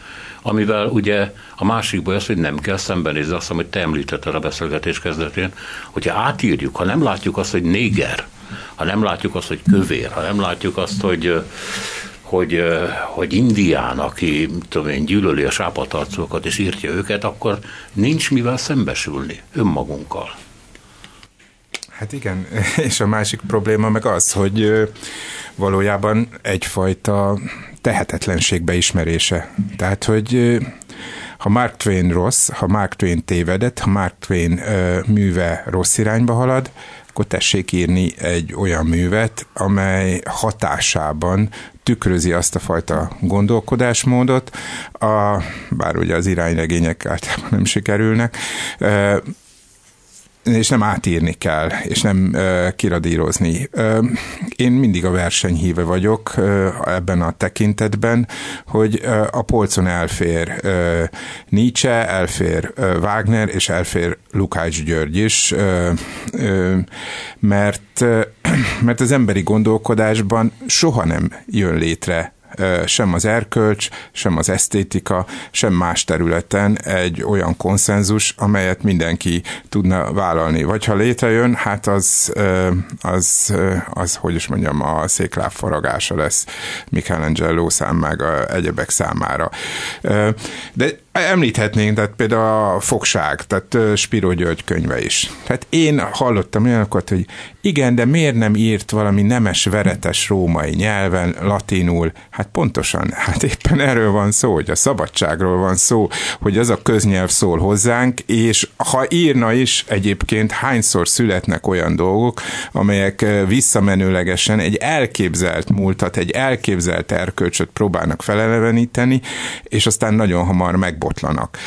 amivel ugye a másik baj az, hogy nem kell szembenézni azt, amit te említetted a beszélgetés kezdetén, hogyha átírjuk, ha nem látjuk azt, hogy néger, ha nem látjuk azt, hogy kövér, ha nem látjuk azt, hogy hogy, hogy Indián, aki tudom én, gyűlöli a sápatarcokat és írtja őket, akkor nincs mivel szembesülni önmagunkkal. Hát igen, és a másik probléma meg az, hogy valójában egyfajta tehetetlenség beismerése. Tehát, hogy ha Mark Twain rossz, ha Mark Twain tévedett, ha Mark Twain műve rossz irányba halad, akkor tessék írni egy olyan művet, amely hatásában tükrözi azt a fajta gondolkodásmódot, a, bár ugye az irányregények általában nem sikerülnek, és nem átírni kell, és nem kiradírozni. Én mindig a versenyhíve vagyok ebben a tekintetben, hogy a polcon elfér Nietzsche, elfér Wagner, és elfér Lukács György is, mert, mert az emberi gondolkodásban soha nem jön létre sem az erkölcs, sem az esztétika, sem más területen egy olyan konszenzus, amelyet mindenki tudna vállalni. Vagy ha létrejön, hát az, az, az hogy is mondjam, a székláb faragása lesz Michelangelo a egyebek számára. De Említhetnénk, tehát például a fogság, tehát Spiro György könyve is. Tehát én hallottam olyanokat, hogy igen, de miért nem írt valami nemes, veretes római nyelven, latinul? Hát pontosan, hát éppen erről van szó, hogy a szabadságról van szó, hogy az a köznyelv szól hozzánk, és ha írna is egyébként hányszor születnek olyan dolgok, amelyek visszamenőlegesen egy elképzelt múltat, egy elképzelt erkölcsöt próbálnak feleleveníteni, és aztán nagyon hamar meg botlanak.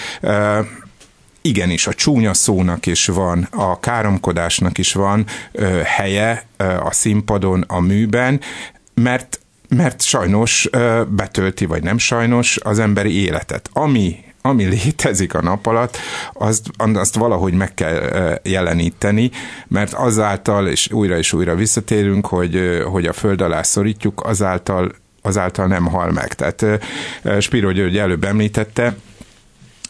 Igenis, a csúnya szónak is van, a káromkodásnak is van helye a színpadon, a műben, mert mert sajnos betölti, vagy nem sajnos az emberi életet. Ami ami létezik a nap alatt, azt, azt valahogy meg kell jeleníteni, mert azáltal, és újra és újra visszatérünk, hogy, hogy a föld alá szorítjuk, azáltal, azáltal nem hal meg. Tehát Spiro György előbb említette,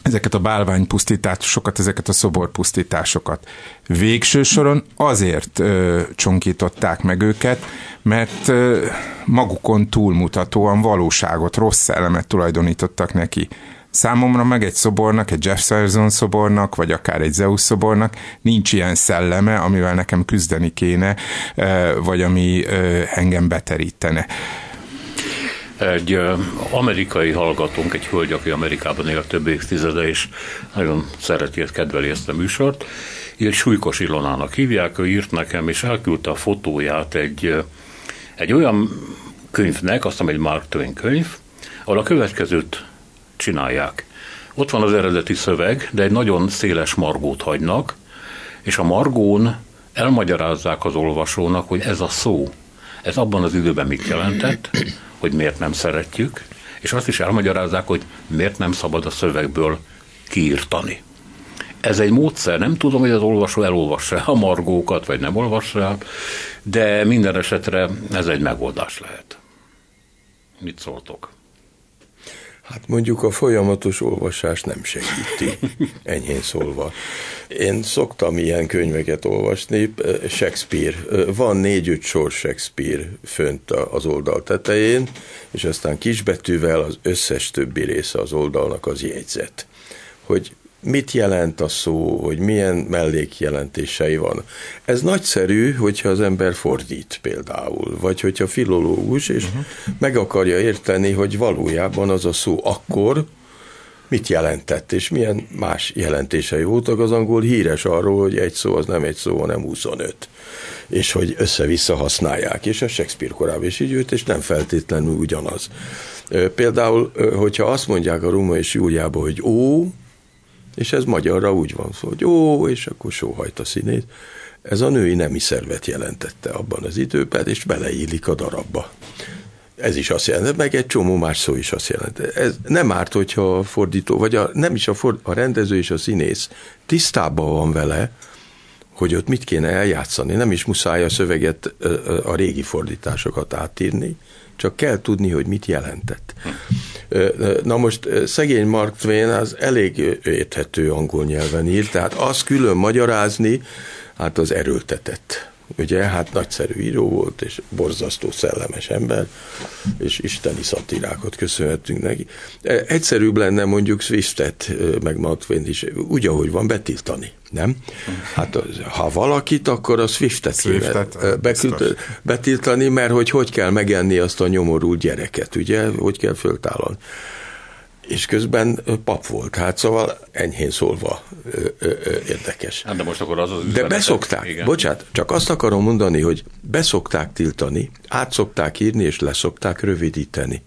ezeket a bálványpusztításokat, ezeket a szoborpusztításokat. Végső soron azért ö, csonkították meg őket, mert ö, magukon túlmutatóan valóságot, rossz elemet tulajdonítottak neki. Számomra meg egy szobornak, egy Jefferson szobornak, vagy akár egy Zeus szobornak nincs ilyen szelleme, amivel nekem küzdeni kéne, vagy ami engem beterítene. Egy amerikai hallgatónk, egy hölgy, aki Amerikában él több évtizede, és nagyon szereti, kedveli ezt a műsort, így Súlykos Ilonának hívják, ő írt nekem, és elküldte a fotóját egy, egy olyan könyvnek, azt hiszem egy Mark Twain könyv, ahol a következőt csinálják. Ott van az eredeti szöveg, de egy nagyon széles margót hagynak, és a margón elmagyarázzák az olvasónak, hogy ez a szó, ez abban az időben mit jelentett, hogy miért nem szeretjük, és azt is elmagyarázzák, hogy miért nem szabad a szövegből kiírtani. Ez egy módszer, nem tudom, hogy az olvasó elolvassa a margókat, vagy nem olvassa el, de minden esetre ez egy megoldás lehet. Mit szóltok? Hát mondjuk a folyamatos olvasás nem segíti, enyhén szólva. Én szoktam ilyen könyveket olvasni, Shakespeare, van négy-öt sor Shakespeare fönt az oldal tetején, és aztán kisbetűvel az összes többi része az oldalnak az jegyzet. Hogy mit jelent a szó, hogy milyen mellékjelentései van. Ez nagyszerű, hogyha az ember fordít például, vagy hogyha filológus, és uh-huh. meg akarja érteni, hogy valójában az a szó akkor mit jelentett, és milyen más jelentései voltak. Az angol híres arról, hogy egy szó az nem egy szó, hanem 25 és hogy össze-vissza használják, és a Shakespeare korábban is így jött, és nem feltétlenül ugyanaz. Például, hogyha azt mondják a Roma és Júliába, hogy ó, és ez magyarra úgy van szó, hogy ó, és akkor sóhajt a színét. Ez a női nemi szervet jelentette abban az időben, és beleillik a darabba. Ez is azt jelenti, meg egy csomó más szó is azt jelenti. Ez nem árt, hogyha a fordító, vagy a, nem is a, ford, a rendező és a színész tisztában van vele, hogy ott mit kéne eljátszani. Nem is muszáj a szöveget, a régi fordításokat átírni, csak kell tudni, hogy mit jelentett. Na most szegény Mark Twain az elég érthető angol nyelven ír, tehát azt külön magyarázni, hát az erőltetett. Ugye, hát nagyszerű író volt, és borzasztó szellemes ember, és isteni szatírákat köszönhetünk neki. Egyszerűbb lenne mondjuk Swiftet, meg Mark Twain is, úgy, ahogy van, betiltani nem? Hát ha valakit, akkor a Swiftet, Swiftet kéne betiltani, mert hogy hogy kell megenni azt a nyomorult gyereket, ugye? Hogy kell föltállalni. És közben pap volt. Hát szóval enyhén szólva ö, ö, ö, érdekes. Hát de most akkor az az De beszokták, igen. bocsát, csak azt akarom mondani, hogy beszokták tiltani, átszokták írni, és leszokták rövidíteni.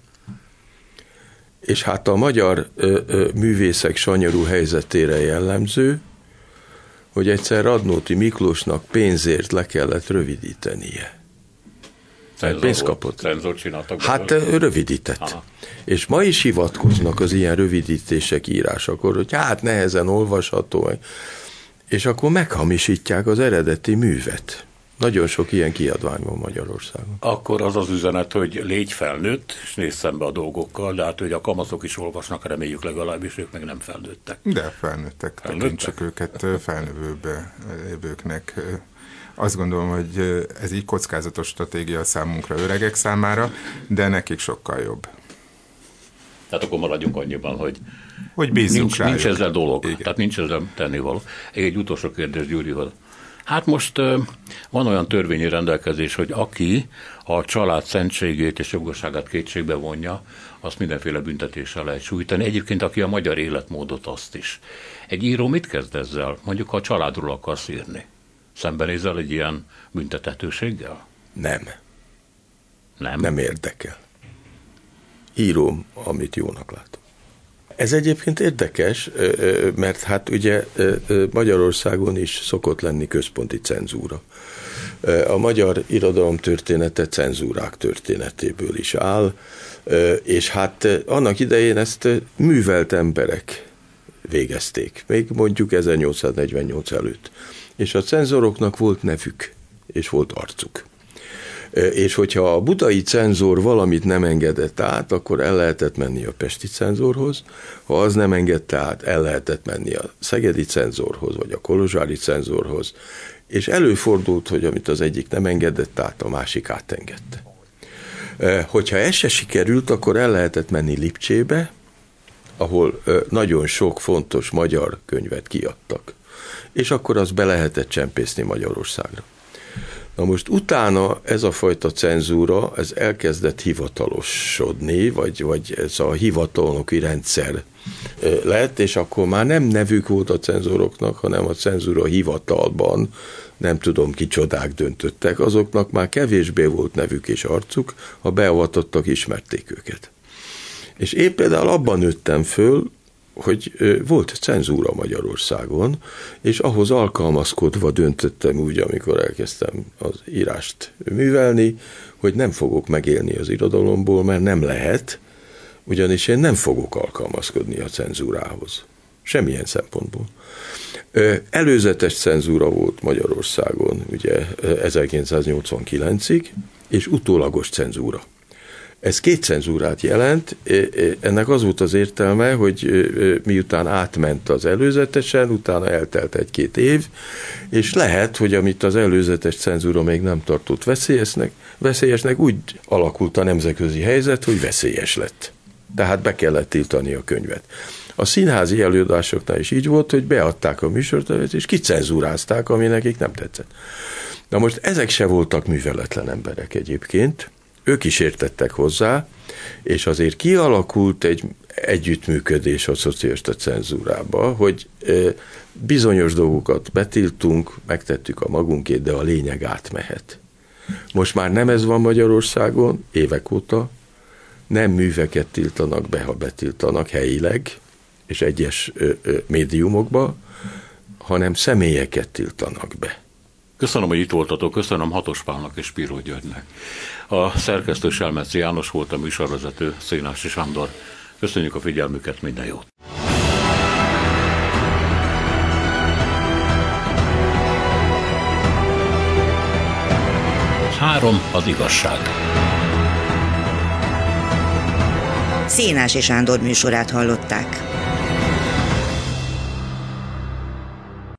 És hát a magyar ö, ö, művészek sanyarú helyzetére jellemző, hogy egyszer Radnóti Miklósnak pénzért le kellett rövidítenie. Cenzor pénzt kapott. Cenzor csináltak. Hát rövidített. Aha. És ma is hivatkoznak az ilyen rövidítések írásakor, hogy hát nehezen olvasható, és akkor meghamisítják az eredeti művet. Nagyon sok ilyen kiadvány van Magyarországon. Akkor az az üzenet, hogy légy felnőtt, és nézz szembe a dolgokkal, de hát, hogy a kamaszok is olvasnak, reméljük legalábbis, ők meg nem felnőttek. De felnőttek, felnőttek? csak őket felnövőbe évőknek. Azt gondolom, hogy ez így kockázatos stratégia számunkra öregek számára, de nekik sokkal jobb. Tehát akkor maradjunk annyiban, hogy, hogy bízunk nincs, nincs ezzel dolog, Igen. tehát nincs ezzel tennivaló. Egy utolsó kérdés Gyurihoz. Hát most van olyan törvényi rendelkezés, hogy aki a család szentségét és jogosságát kétségbe vonja, azt mindenféle büntetéssel lehet sújtani. Egyébként aki a magyar életmódot azt is. Egy író mit kezd ezzel? Mondjuk a családról akarsz írni. Szembenézel egy ilyen büntetetőséggel? Nem. Nem? Nem érdekel. Írom, amit jónak látom. Ez egyébként érdekes, mert hát ugye Magyarországon is szokott lenni központi cenzúra. A magyar irodalom története cenzúrák történetéből is áll, és hát annak idején ezt művelt emberek végezték, még mondjuk 1848 előtt. És a cenzoroknak volt nevük, és volt arcuk. És hogyha a budai cenzor valamit nem engedett át, akkor el lehetett menni a pesti cenzorhoz, ha az nem engedte át, el lehetett menni a szegedi cenzorhoz, vagy a kolozsári cenzorhoz, és előfordult, hogy amit az egyik nem engedett át, a másik átengedte. Hogyha ez se sikerült, akkor el lehetett menni Lipcsébe, ahol nagyon sok fontos magyar könyvet kiadtak, és akkor az be lehetett csempészni Magyarországra. Na most utána ez a fajta cenzúra, ez elkezdett hivatalosodni, vagy, vagy ez a hivatalnoki rendszer lett, és akkor már nem nevük volt a cenzoroknak, hanem a cenzúra hivatalban, nem tudom kicsodák döntöttek, azoknak már kevésbé volt nevük és arcuk, ha beavatottak, ismerték őket. És én például abban nőttem föl, hogy volt cenzúra Magyarországon, és ahhoz alkalmazkodva döntöttem úgy, amikor elkezdtem az írást művelni, hogy nem fogok megélni az irodalomból, mert nem lehet, ugyanis én nem fogok alkalmazkodni a cenzúrához. Semmilyen szempontból. Előzetes cenzúra volt Magyarországon, ugye 1989-ig, és utólagos cenzúra. Ez két cenzúrát jelent, ennek az volt az értelme, hogy miután átment az előzetesen, utána eltelt egy-két év, és lehet, hogy amit az előzetes cenzúra még nem tartott veszélyesnek, veszélyesnek úgy alakult a nemzetközi helyzet, hogy veszélyes lett. Tehát be kellett tiltani a könyvet. A színházi előadásoknál is így volt, hogy beadták a műsortervet, és kicenzúrázták, ami nekik nem tetszett. Na most ezek se voltak műveletlen emberek egyébként, ők is értettek hozzá, és azért kialakult egy együttműködés a szocialista cenzúrába, hogy bizonyos dolgokat betiltunk, megtettük a magunkét, de a lényeg átmehet. Most már nem ez van Magyarországon, évek óta, nem műveket tiltanak be, ha betiltanak helyileg, és egyes médiumokba, hanem személyeket tiltanak be. Köszönöm, hogy itt voltatok, köszönöm Hatos Pálnak és Spiro Györgynek. A szerkesztő Selmeci János volt a műsorvezető, Szénási Sándor. Köszönjük a figyelmüket, minden jót! Három az igazság. Szénási Sándor műsorát hallották.